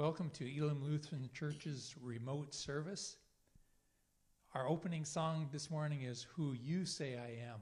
Welcome to Elam Lutheran Church's remote service. Our opening song this morning is Who You Say I Am.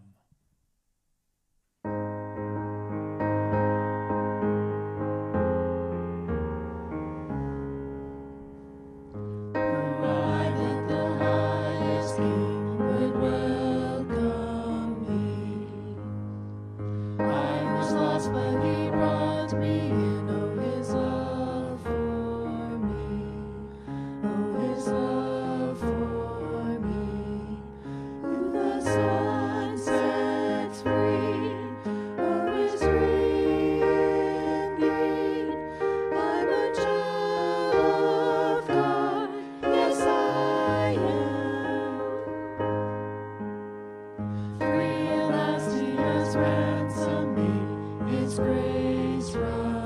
is wrong.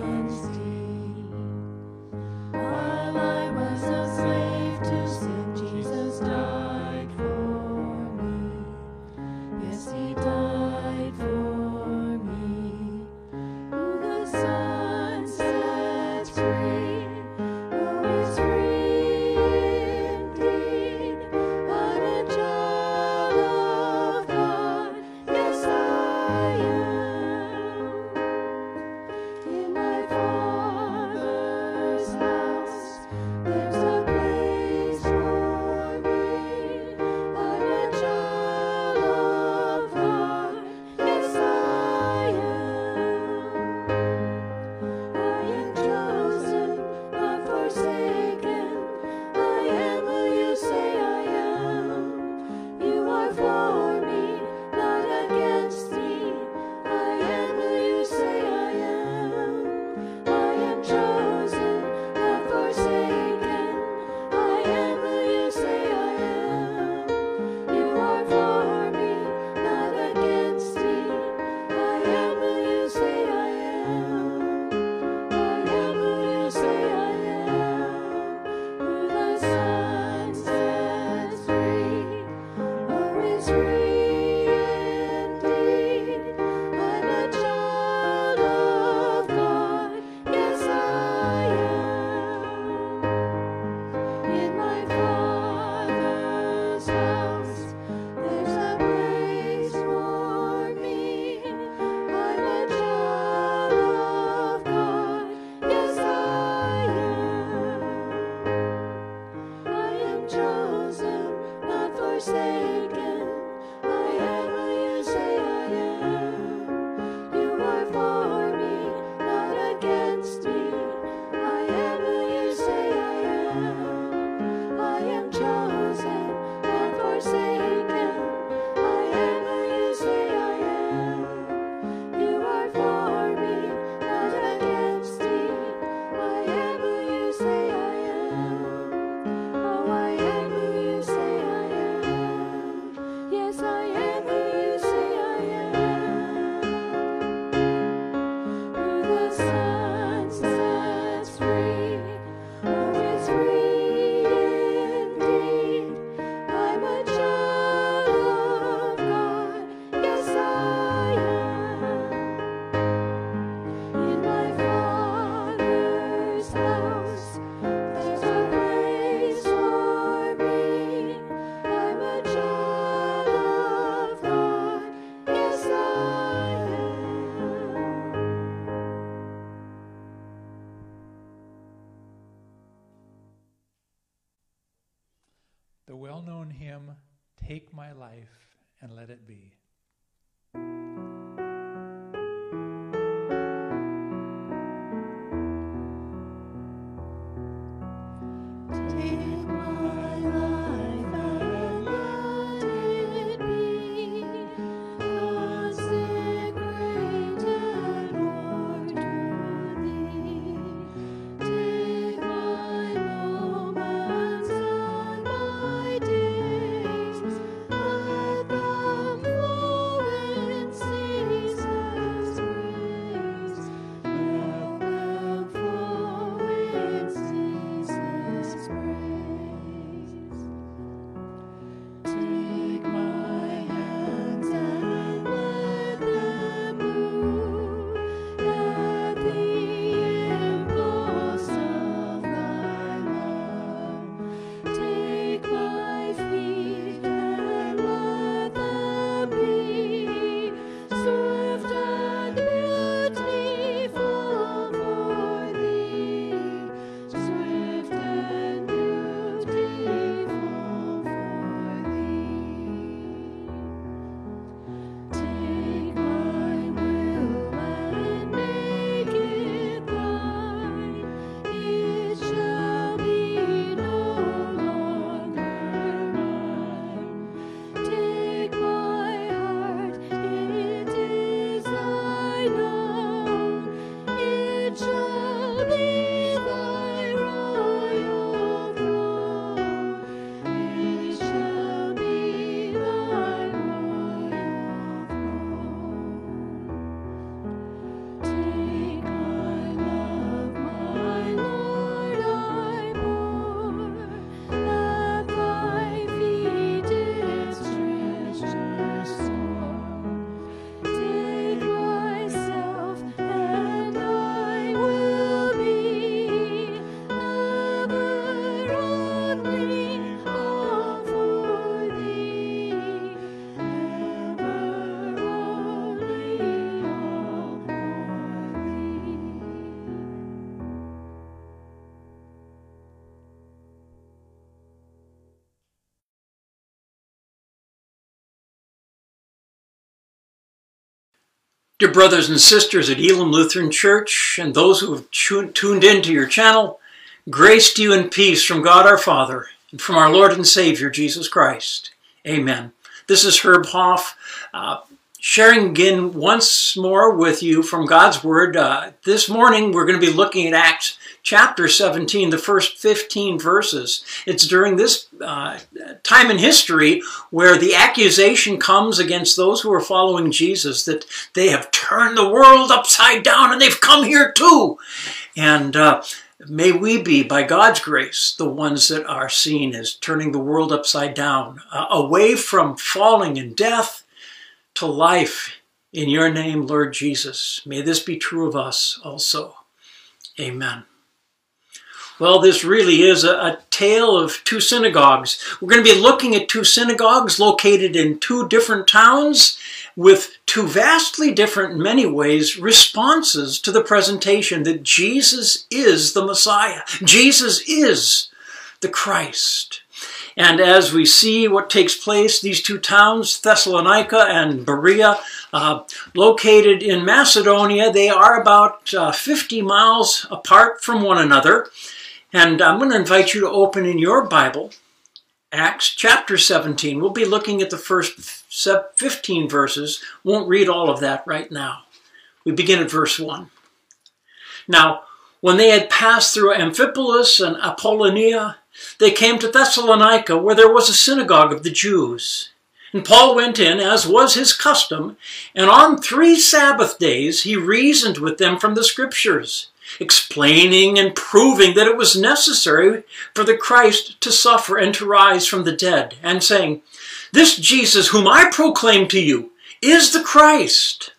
Dear brothers and sisters at Elam Lutheran Church and those who have tuned in to your channel, grace to you and peace from God our Father and from our Lord and Savior Jesus Christ. Amen. This is Herb Hoff, uh, sharing again once more with you from God's Word. Uh, this morning we're going to be looking at Acts chapter 17, the first 15 verses. It's during this uh, time in history where the accusation comes against those who are following Jesus that they have turned the world upside down and they've come here too. And uh, may we be, by God's grace, the ones that are seen as turning the world upside down, uh, away from falling in death to life. In your name, Lord Jesus, may this be true of us also. Amen. Well, this really is a, a, tale of two synagogues. We're going to be looking at two synagogues located in two different towns with two vastly different, in many ways, responses to the presentation that Jesus is the Messiah. Jesus is the Christ. And as we see what takes place, these two towns, Thessalonica and Berea, uh, located in Macedonia, they are about uh, 50 miles apart from one another. And I'm going to invite you to open in your Bible, Acts chapter 17. We'll be looking at the first 15 verses. Won't read all of that right now. We begin at verse 1. Now, when they had passed through Amphipolis and Apollonia, they came to Thessalonica, where there was a synagogue of the Jews. And Paul went in, as was his custom, and on three Sabbath days he reasoned with them from the Scriptures explaining and proving that it was necessary for the Christ to suffer and to rise from the dead, and saying, This Jesus whom I proclaim to you is the Christ.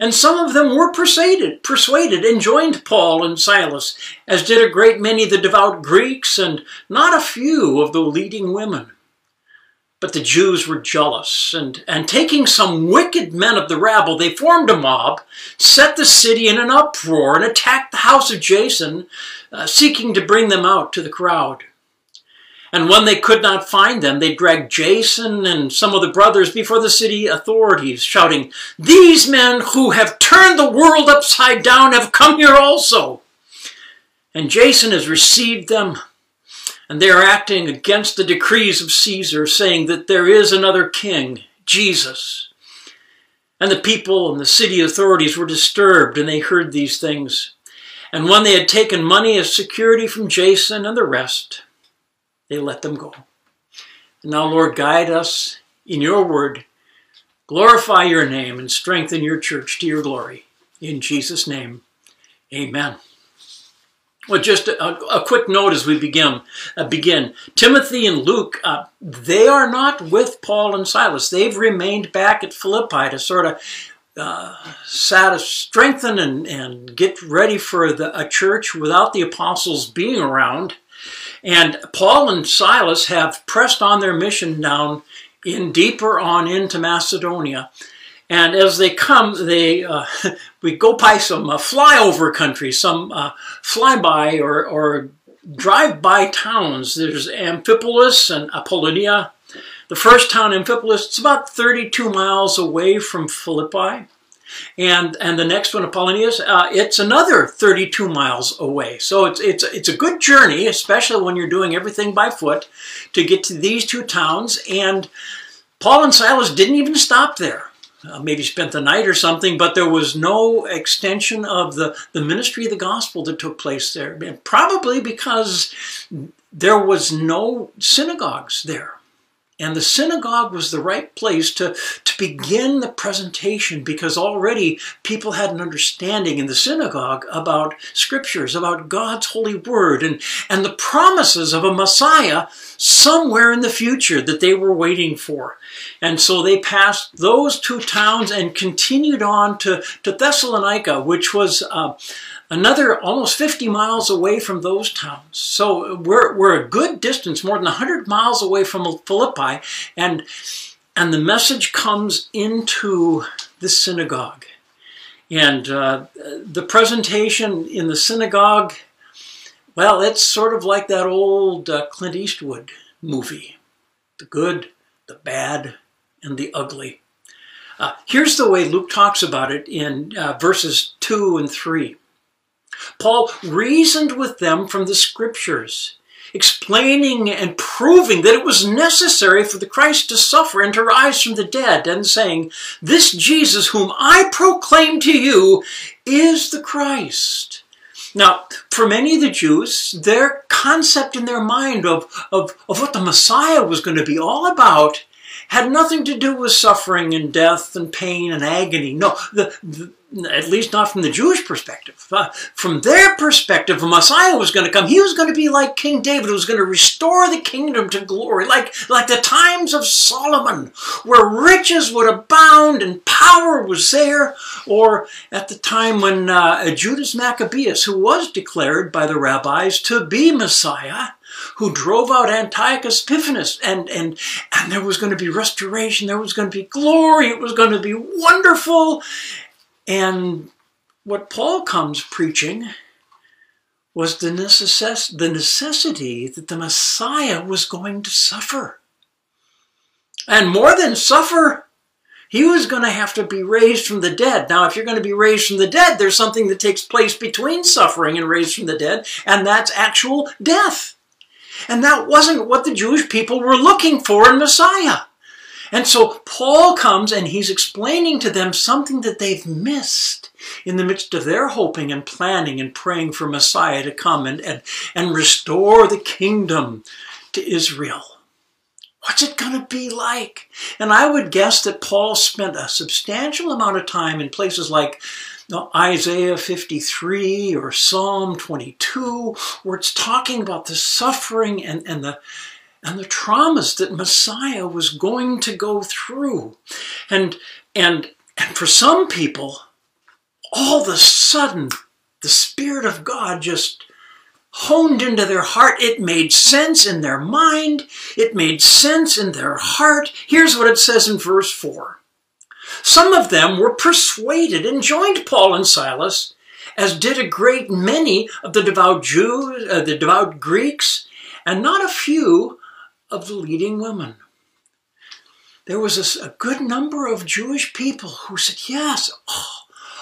And some of them were persuaded, persuaded and joined Paul and Silas, as did a great many of the devout Greeks and not a few of the leading women. But the Jews were jealous, and, and taking some wicked men of the rabble, they formed a mob, set the city in an uproar, and attacked the house of Jason, uh, seeking to bring them out to the crowd. And when they could not find them, they dragged Jason and some of the brothers before the city authorities, shouting, These men who have turned the world upside down have come here also. And Jason has received them and they are acting against the decrees of Caesar, saying that there is another king, Jesus. And the people and the city authorities were disturbed, and they heard these things. And when they had taken money as security from Jason and the rest, they let them go. And now, Lord, guide us in your word. Glorify your name and strengthen your church to your glory. In Jesus' name, amen. Well, just a, a, quick note as we begin. Uh, begin. Timothy and Luke, uh, they are not with Paul and Silas. They've remained back at Philippi to sort of uh, strengthen and, and get ready for the, a church without the apostles being around. And Paul and Silas have pressed on their mission down in deeper on into Macedonia. And as they come, they uh, we go by some uh, flyover country, some uh, flyby or, or drive-by towns. There's Amphipolis and Apollonia. The first town, Amphipolis, it's about 32 miles away from Philippi. And, and the next one, Apollonia, uh, it's another 32 miles away. So it's, it's, it's a good journey, especially when you're doing everything by foot, to get to these two towns. And Paul and Silas didn't even stop there uh, maybe spent the night or something, but there was no extension of the, the ministry of the gospel that took place there. Probably because there was no synagogues there. And the synagogue was the right place to, to begin the presentation because already people had an understanding in the synagogue about scriptures, about God's holy word, and, and the promises of a Messiah somewhere in the future that they were waiting for. And so they passed those two towns and continued on to, to Thessalonica, which was uh, another almost 50 miles away from those towns. So we're, we're a good distance, more than 100 miles away from Philippi, and, and the message comes into the synagogue. And uh, the presentation in the synagogue, well, it's sort of like that old uh, Clint Eastwood movie, The Good, the Bad, and the Ugly. Uh, here's the way Luke talks about it in uh, verses 2 and 3. Paul reasoned with them from the scriptures, explaining and proving that it was necessary for the Christ to suffer and to rise from the dead, and saying, This Jesus whom I proclaim to you is the Christ. Now, for many of the Jews, their concept in their mind of, of, of what the Messiah was going to be all about had nothing to do with suffering and death and pain and agony. No, the, the, at least not from the Jewish perspective. Uh, from their perspective, a Messiah was going to come. He was going to be like King David, who was going to restore the kingdom to glory, like, like the times of Solomon, where riches would abound and power was there, or at the time when uh, Judas Maccabeus, who was declared by the rabbis to be Messiah, who drove out Antiochus Epiphanes, and, and, and there was going to be restoration, there was going to be glory, it was going to be wonderful. And what Paul comes preaching was the, necess- the necessity that the Messiah was going to suffer. And more than suffer, he was going to have to be raised from the dead. Now, if you're going to be raised from the dead, there's something that takes place between suffering and raised from the dead, and that's actual death. And that wasn't what the Jewish people were looking for in Messiah. And so Paul comes and he's explaining to them something that they've missed in the midst of their hoping and planning and praying for Messiah to come and, and, and restore the kingdom to Israel. What's it going to be like? And I would guess that Paul spent a substantial amount of time in places like Isaiah 53 or Psalm 22, where it's talking about the suffering and, and the and the traumas that Messiah was going to go through. And and and for some people, all of a sudden, the Spirit of God just honed into their heart. It made sense in their mind. It made sense in their heart. Here's what it says in verse 4. Some of them were persuaded and joined Paul and Silas, as did a great many of the devout Jews, uh, the devout Greeks, and not a few of the leading women. There was a, a good number of Jewish people who said, Yes, oh,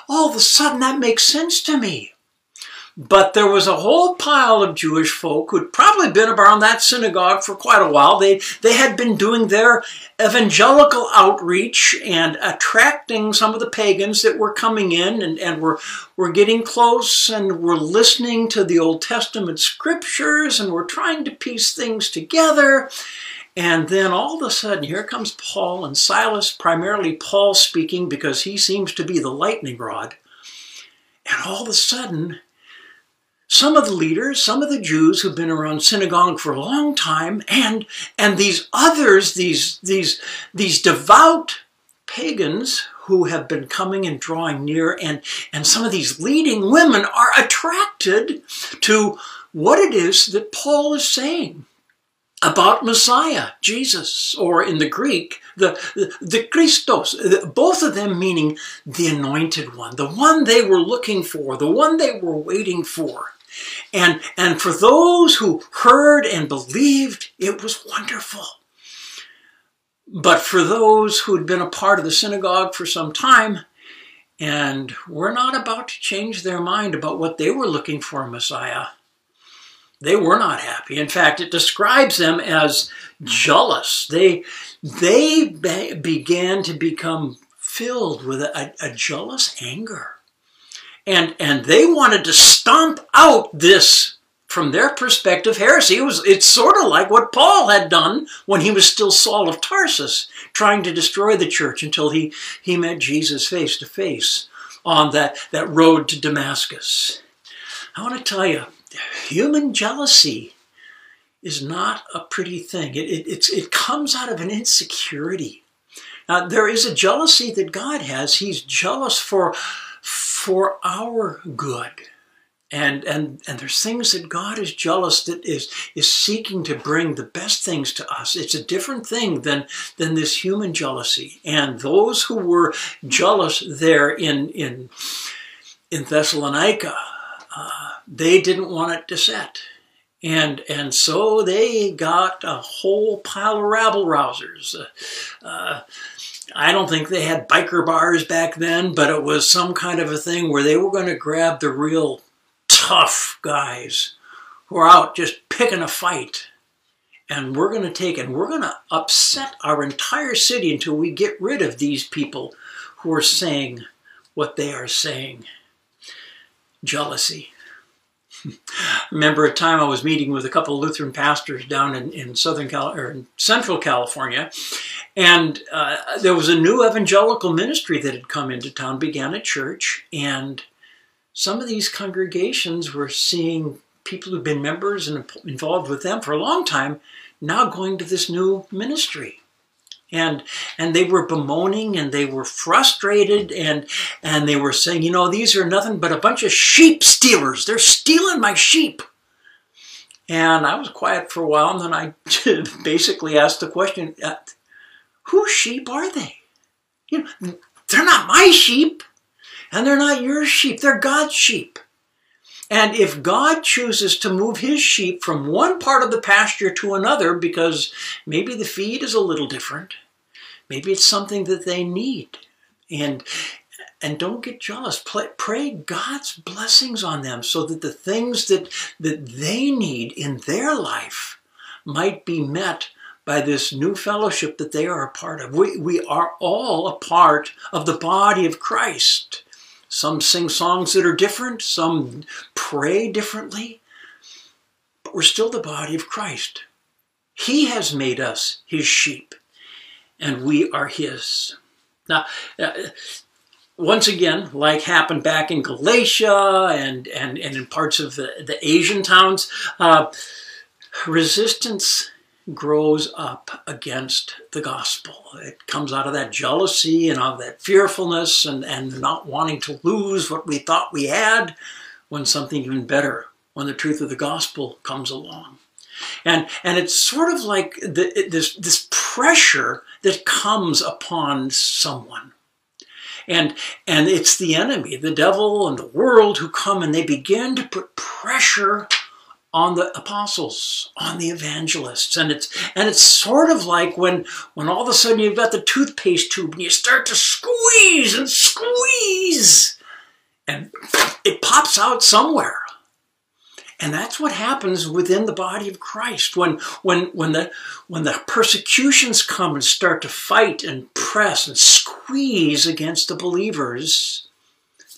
all of a sudden that makes sense to me. But there was a whole pile of Jewish folk who'd probably been around that synagogue for quite a while. They, they had been doing their evangelical outreach and attracting some of the pagans that were coming in and, and were, were getting close and were listening to the Old Testament scriptures and were trying to piece things together. And then all of a sudden, here comes Paul and Silas, primarily Paul speaking because he seems to be the lightning rod. And all of a sudden, some of the leaders, some of the Jews who've been around synagogue for a long time, and and these others, these these these devout pagans who have been coming and drawing near, and and some of these leading women are attracted to what it is that Paul is saying about Messiah, Jesus, or in the Greek, the, the, the Christos, both of them meaning the anointed one, the one they were looking for, the one they were waiting for. And, and for those who heard and believed, it was wonderful. But for those who had been a part of the synagogue for some time and were not about to change their mind about what they were looking for in Messiah, they were not happy. In fact, it describes them as jealous. They, they began to become filled with a, a jealous anger and and they wanted to stomp out this from their perspective heresy. It was it's sort of like what paul had done when he was still saul of tarsus trying to destroy the church until he he met jesus face to face on that that road to damascus. I want to tell you human jealousy is not a pretty thing. It, it, it comes out of an insecurity. Now there is a jealousy that god has. He's jealous for for our good. And, and, and there's things that God is jealous that is, is seeking to bring the best things to us. It's a different thing than, than this human jealousy. And those who were jealous there in, in, in Thessalonica, uh, they didn't want it to set. And, and so they got a whole pile of rabble rousers. Uh, uh, I don't think they had biker bars back then, but it was some kind of a thing where they were going to grab the real tough guys who are out just picking a fight. And we're going to take and we're going to upset our entire city until we get rid of these people who are saying what they are saying. Jealousy. remember a time I was meeting with a couple of Lutheran pastors down in, in Southern Cal or in Central California, and uh, there was a new evangelical ministry that had come into town, began a church, and some of these congregations were seeing people who've been members and involved with them for a long time now going to this new ministry. And and they were bemoaning and they were frustrated and and they were saying you know these are nothing but a bunch of sheep stealers. They're stealing my sheep. And i was quiet for a while and then i basically asked the question uh, whose sheep are they you know they're not my sheep and they're not your sheep they're god's sheep and if God chooses to move his sheep from one part of the pasture to another because maybe the feed is a little different, maybe it's something that they need. And and don't get jealous. Pray God's blessings on them so that the things that, that they need in their life might be met by this new fellowship that they are a part of. We, we are all a part of the body of Christ. Some sing songs that are different, some pray differently, but we're still the body of Christ. He has made us his sheep, and we are his. Now, uh, once again, like happened back in Galatia and, and, and in parts of the, the Asian towns, uh, resistance grows up against the gospel. It comes out of that jealousy and of that fearfulness and, and not wanting to lose what we thought we had when something even better, when the truth of the gospel comes along. And, and it's sort of like the, this, this pressure that comes upon someone. And, and it's the enemy, the devil and the world who come and they begin to put pressure on the apostles, on the evangelists. And it's and it's sort of like when when all of a sudden you've got the toothpaste tube and you start to squeeze and squeeze and it pops out somewhere. And that's what happens within the body of Christ when when when the when the persecutions come and start to fight and press and squeeze against the believers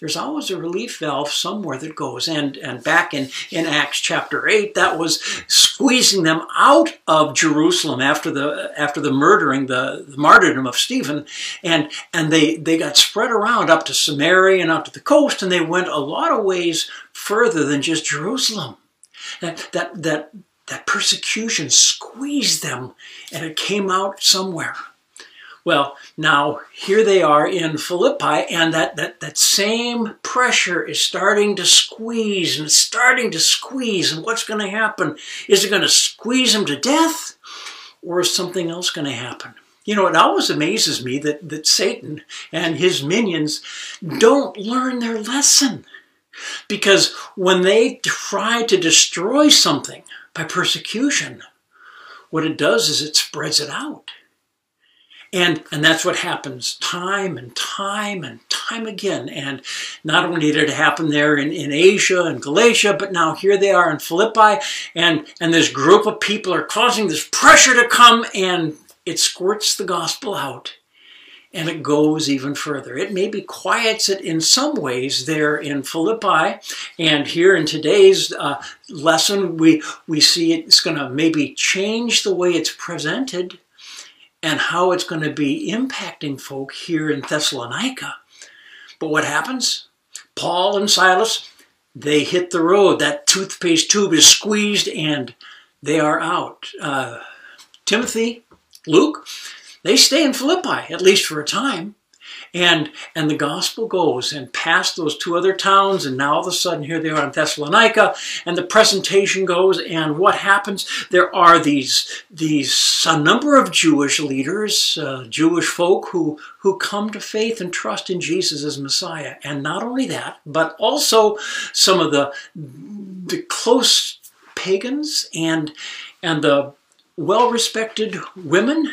there's always a relief valve somewhere that goes. And, and back in, in Acts chapter 8, that was squeezing them out of Jerusalem after the, after the murdering, the, the martyrdom of Stephen. And, and they, they got spread around up to Samaria and up to the coast, and they went a lot of ways further than just Jerusalem. That, that, that, that persecution squeezed them, and it came out somewhere. Well, now here they are in Philippi, and that, that, that same pressure is starting to squeeze and it's starting to squeeze. And what's going to happen? Is it going to squeeze them to death, or is something else going to happen? You know, it always amazes me that, that Satan and his minions don't learn their lesson. Because when they try to destroy something by persecution, what it does is it spreads it out. And, and that's what happens time and time and time again. And not only did it happen there in, in Asia and Galatia, but now here they are in Philippi, and, and this group of people are causing this pressure to come, and it squirts the gospel out. And it goes even further. It maybe quiets it in some ways there in Philippi. And here in today's uh, lesson, we, we see it's going to maybe change the way it's presented and how it's going to be impacting folk here in Thessalonica. But what happens? Paul and Silas, they hit the road. That toothpaste tube is squeezed and they are out. Uh, Timothy, Luke, they stay in Philippi, at least for a time. And, and the gospel goes and past those two other towns, and now all of a sudden here they are in Thessalonica, and the presentation goes, and what happens? There are these, these a number of Jewish leaders, uh, Jewish folk who, who come to faith and trust in Jesus as Messiah. And not only that, but also some of the, the close pagans and, and the well respected women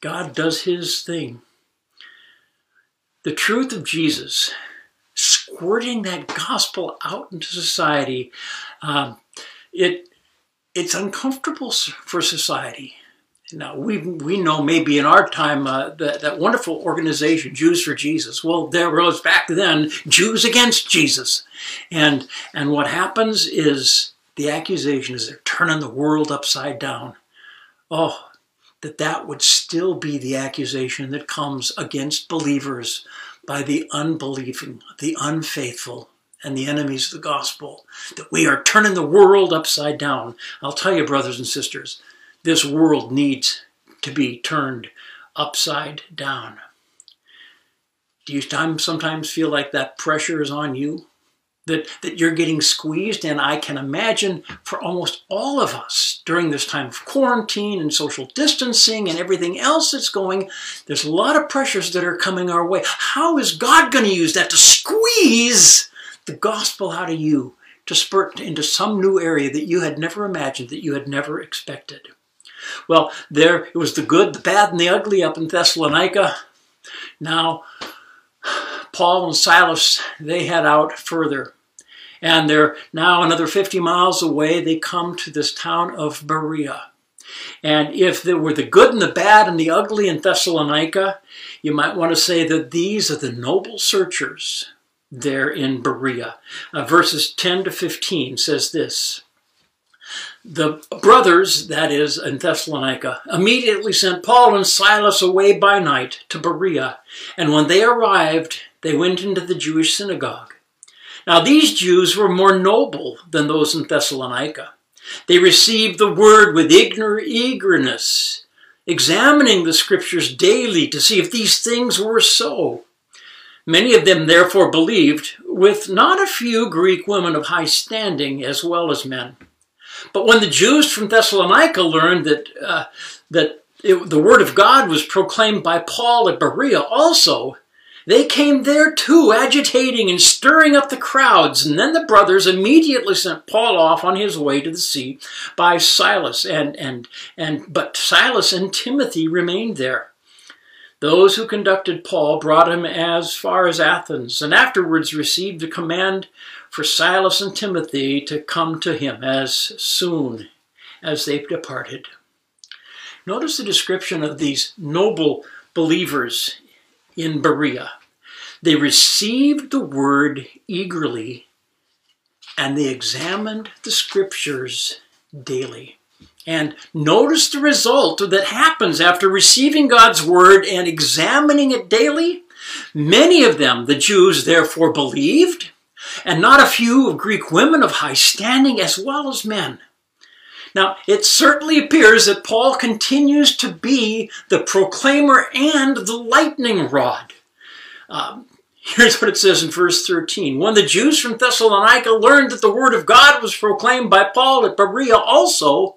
God does his thing. The truth of Jesus, squirting that gospel out into society, um, it it's uncomfortable for society. Now we we know maybe in our time uh, that that wonderful organization Jews for Jesus. Well, there was back then Jews against Jesus, and and what happens is the accusation is they're turning the world upside down. Oh, that that would still be the accusation that comes against believers by the unbelieving, the unfaithful, and the enemies of the gospel. That we are turning the world upside down. I'll tell you, brothers and sisters, this world needs to be turned upside down. Do you sometimes feel like that pressure is on you? That, that you're getting squeezed, and I can imagine for almost all of us during this time of quarantine and social distancing and everything else that's going, there's a lot of pressures that are coming our way. How is God going to use that to squeeze the gospel out of you, to spurt into some new area that you had never imagined, that you had never expected? Well, there it was the good, the bad, and the ugly up in Thessalonica. Now, Paul and Silas, they head out further. And they're now another 50 miles away. They come to this town of Berea. And if there were the good and the bad and the ugly in Thessalonica, you might want to say that these are the noble searchers there in Berea. Uh, verses 10 to 15 says this the brothers, that is, in Thessalonica, immediately sent Paul and Silas away by night to Berea, and when they arrived, they went into the Jewish synagogue. Now, these Jews were more noble than those in Thessalonica. They received the word with eagerness, examining the scriptures daily to see if these things were so. Many of them therefore believed, with not a few Greek women of high standing as well as men. But when the Jews from Thessalonica learned that, uh, that it, the word of God was proclaimed by Paul at Berea also, they came there too, agitating and stirring up the crowds. And then the brothers immediately sent Paul off on his way to the sea by Silas. And, and, and, but Silas and Timothy remained there. Those who conducted Paul brought him as far as Athens, and afterwards received the command for Silas and Timothy to come to him as soon as they departed. Notice the description of these noble believers in Berea. They received the word eagerly and they examined the scriptures daily. And notice the result that happens after receiving God's word and examining it daily. Many of them, the Jews, therefore believed, and not a few of Greek women of high standing as well as men. Now, it certainly appears that Paul continues to be the proclaimer and the lightning rod. Um, here's what it says in verse 13. When the Jews from Thessalonica learned that the word of God was proclaimed by Paul at Berea also,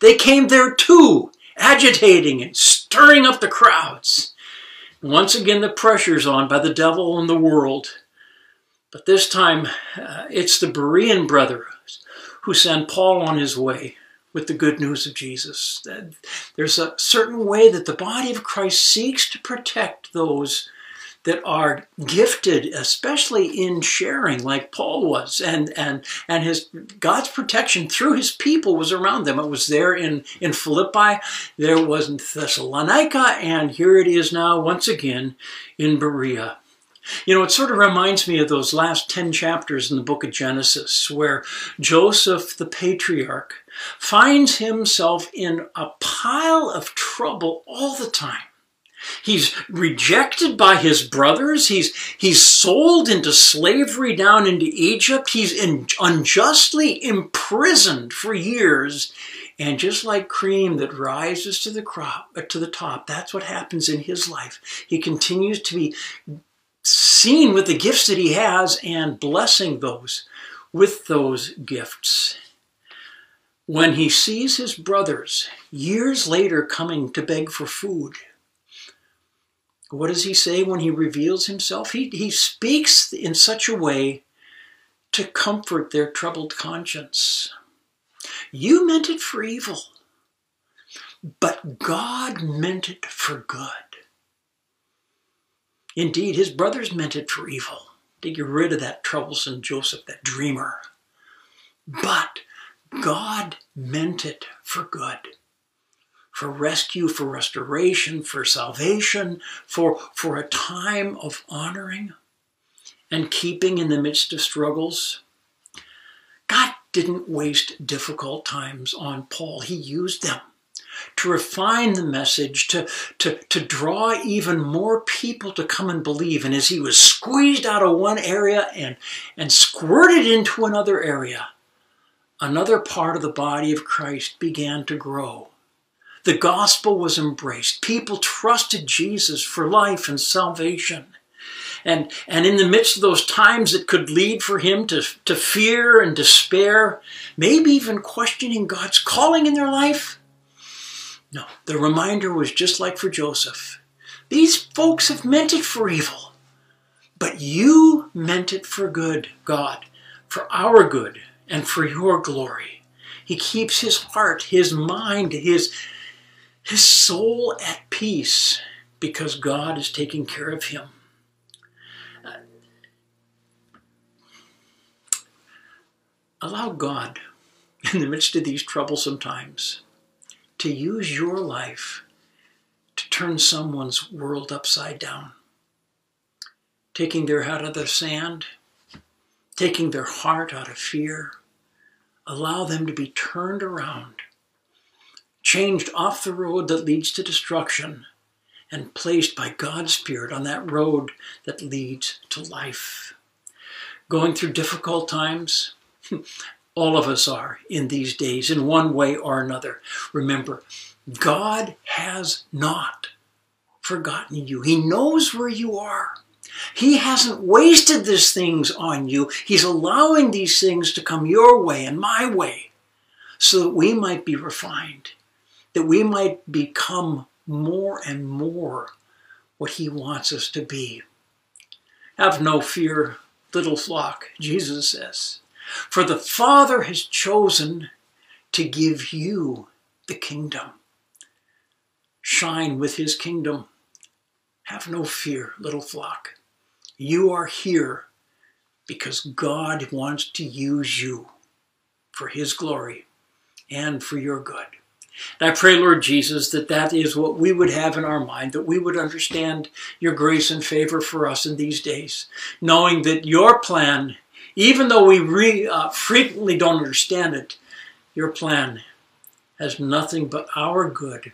they came there too, agitating and stirring up the crowds. once again, the pressure's on by the devil and the world. But this time, uh, it's the Berean brothers who send Paul on his way with the good news of Jesus. There's a certain way that the body of Christ seeks to protect those that are gifted, especially in sharing, like Paul was, and and and his God's protection through his people was around them. It was there in in Philippi, there was in Thessalonica, and here it is now once again in Berea. You know, it sort of reminds me of those last 10 chapters in the book of Genesis, where Joseph, the patriarch, finds himself in a pile of trouble all the time. He's rejected by his brothers. He's, he's sold into slavery down into Egypt. He's in, unjustly imprisoned for years. And just like cream that rises to the crop, uh, to the top, that's what happens in his life. He continues to be seen with the gifts that he has and blessing those with those gifts. When he sees his brothers years later coming to beg for food, what does he say when he reveals himself? He, he speaks in such a way to comfort their troubled conscience. You meant it for evil, but God meant it for good. Indeed, his brothers meant it for evil, to get rid of that troublesome Joseph, that dreamer. But God meant it for good. For rescue, for restoration, for salvation, for, for a time of honoring and keeping in the midst of struggles. God didn't waste difficult times on Paul. He used them to refine the message, to, to, to draw even more people to come and believe. And as he was squeezed out of one area and, and squirted into another area, another part of the body of Christ began to grow. The gospel was embraced. People trusted Jesus for life and salvation. And, and in the midst of those times that could lead for him to, to fear and despair, maybe even questioning God's calling in their life, no, the reminder was just like for Joseph. These folks have meant it for evil, but you meant it for good, God, for our good and for your glory. He keeps his heart, his mind, his, his soul at peace because God is taking care of him. Uh, allow God, in the midst of these troublesome times, to use your life to turn someone's world upside down. Taking their head out of the sand, taking their heart out of fear, allow them to be turned around, changed off the road that leads to destruction, and placed by God's Spirit on that road that leads to life. Going through difficult times, all of us are in these days, in one way or another. Remember, God has not forgotten you. He knows where you are. He hasn't wasted these things on you. He's allowing these things to come your way and my way so that we might be refined, that we might become more and more what He wants us to be. Have no fear, little flock, Jesus says. For the Father has chosen to give you the kingdom. Shine with his kingdom. Have no fear, little flock. You are here because God wants to use you for his glory and for your good. And I pray, Lord Jesus, that that is what we would have in our mind, that we would understand your grace and favor for us in these days, knowing that your plan even though we re, uh, frequently don't understand it, your plan has nothing but our good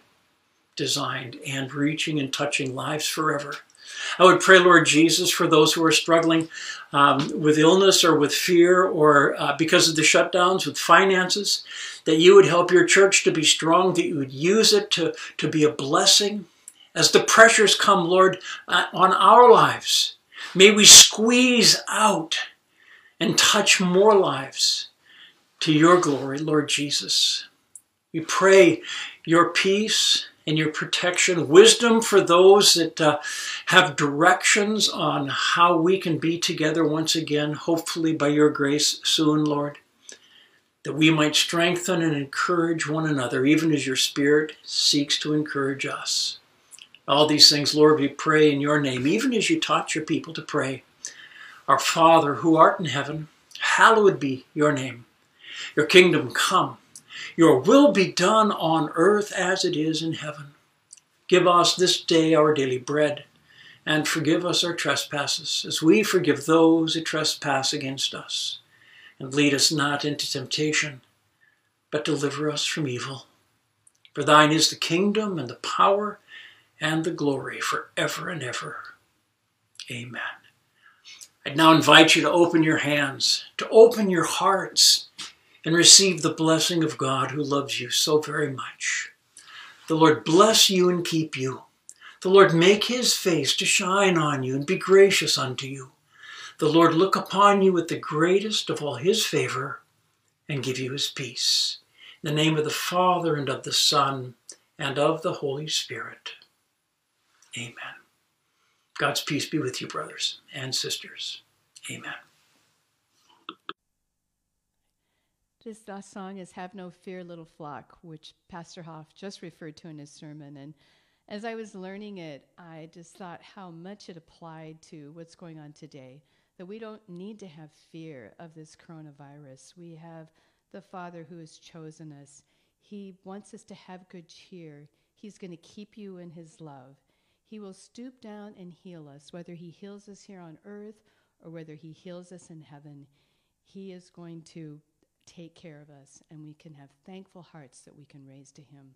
designed and reaching and touching lives forever. I would pray, Lord Jesus, for those who are struggling um, with illness or with fear or uh, because of the shutdowns with finances, that you would help your church to be strong, that you would use it to, to be a blessing. As the pressures come, Lord, uh, on our lives, may we squeeze out and touch more lives to your glory, Lord Jesus. We pray your peace and your protection, wisdom for those that uh, have directions on how we can be together once again, hopefully by your grace soon, Lord. That we might strengthen and encourage one another, even as your Spirit seeks to encourage us. All these things, Lord, we pray in your name, even as you taught your people to pray. Our Father, who art in heaven, hallowed be your name. Your kingdom come. Your will be done on earth as it is in heaven. Give us this day our daily bread, and forgive us our trespasses, as we forgive those who trespass against us. And lead us not into temptation, but deliver us from evil. For thine is the kingdom, and the power, and the glory for ever and ever. Amen. I'd now invite you to open your hands, to open your hearts, and receive the blessing of God who loves you so very much. The Lord bless you and keep you. The Lord make his face to shine on you and be gracious unto you. The Lord look upon you with the greatest of all his favor and give you his peace. In the name of the Father and of the Son and of the Holy Spirit. Amen. God's peace be with you, brothers and sisters. Amen. This last song is Have No Fear, Little Flock, which Pastor Hoff just referred to in his sermon. And as I was learning it, I just thought how much it applied to what's going on today. That we don't need to have fear of this coronavirus. We have the Father who has chosen us. He wants us to have good cheer. He's going to keep you in His love. He will stoop down and heal us, whether He heals us here on earth or whether He heals us in heaven. He is going to take care of us, and we can have thankful hearts that we can raise to Him.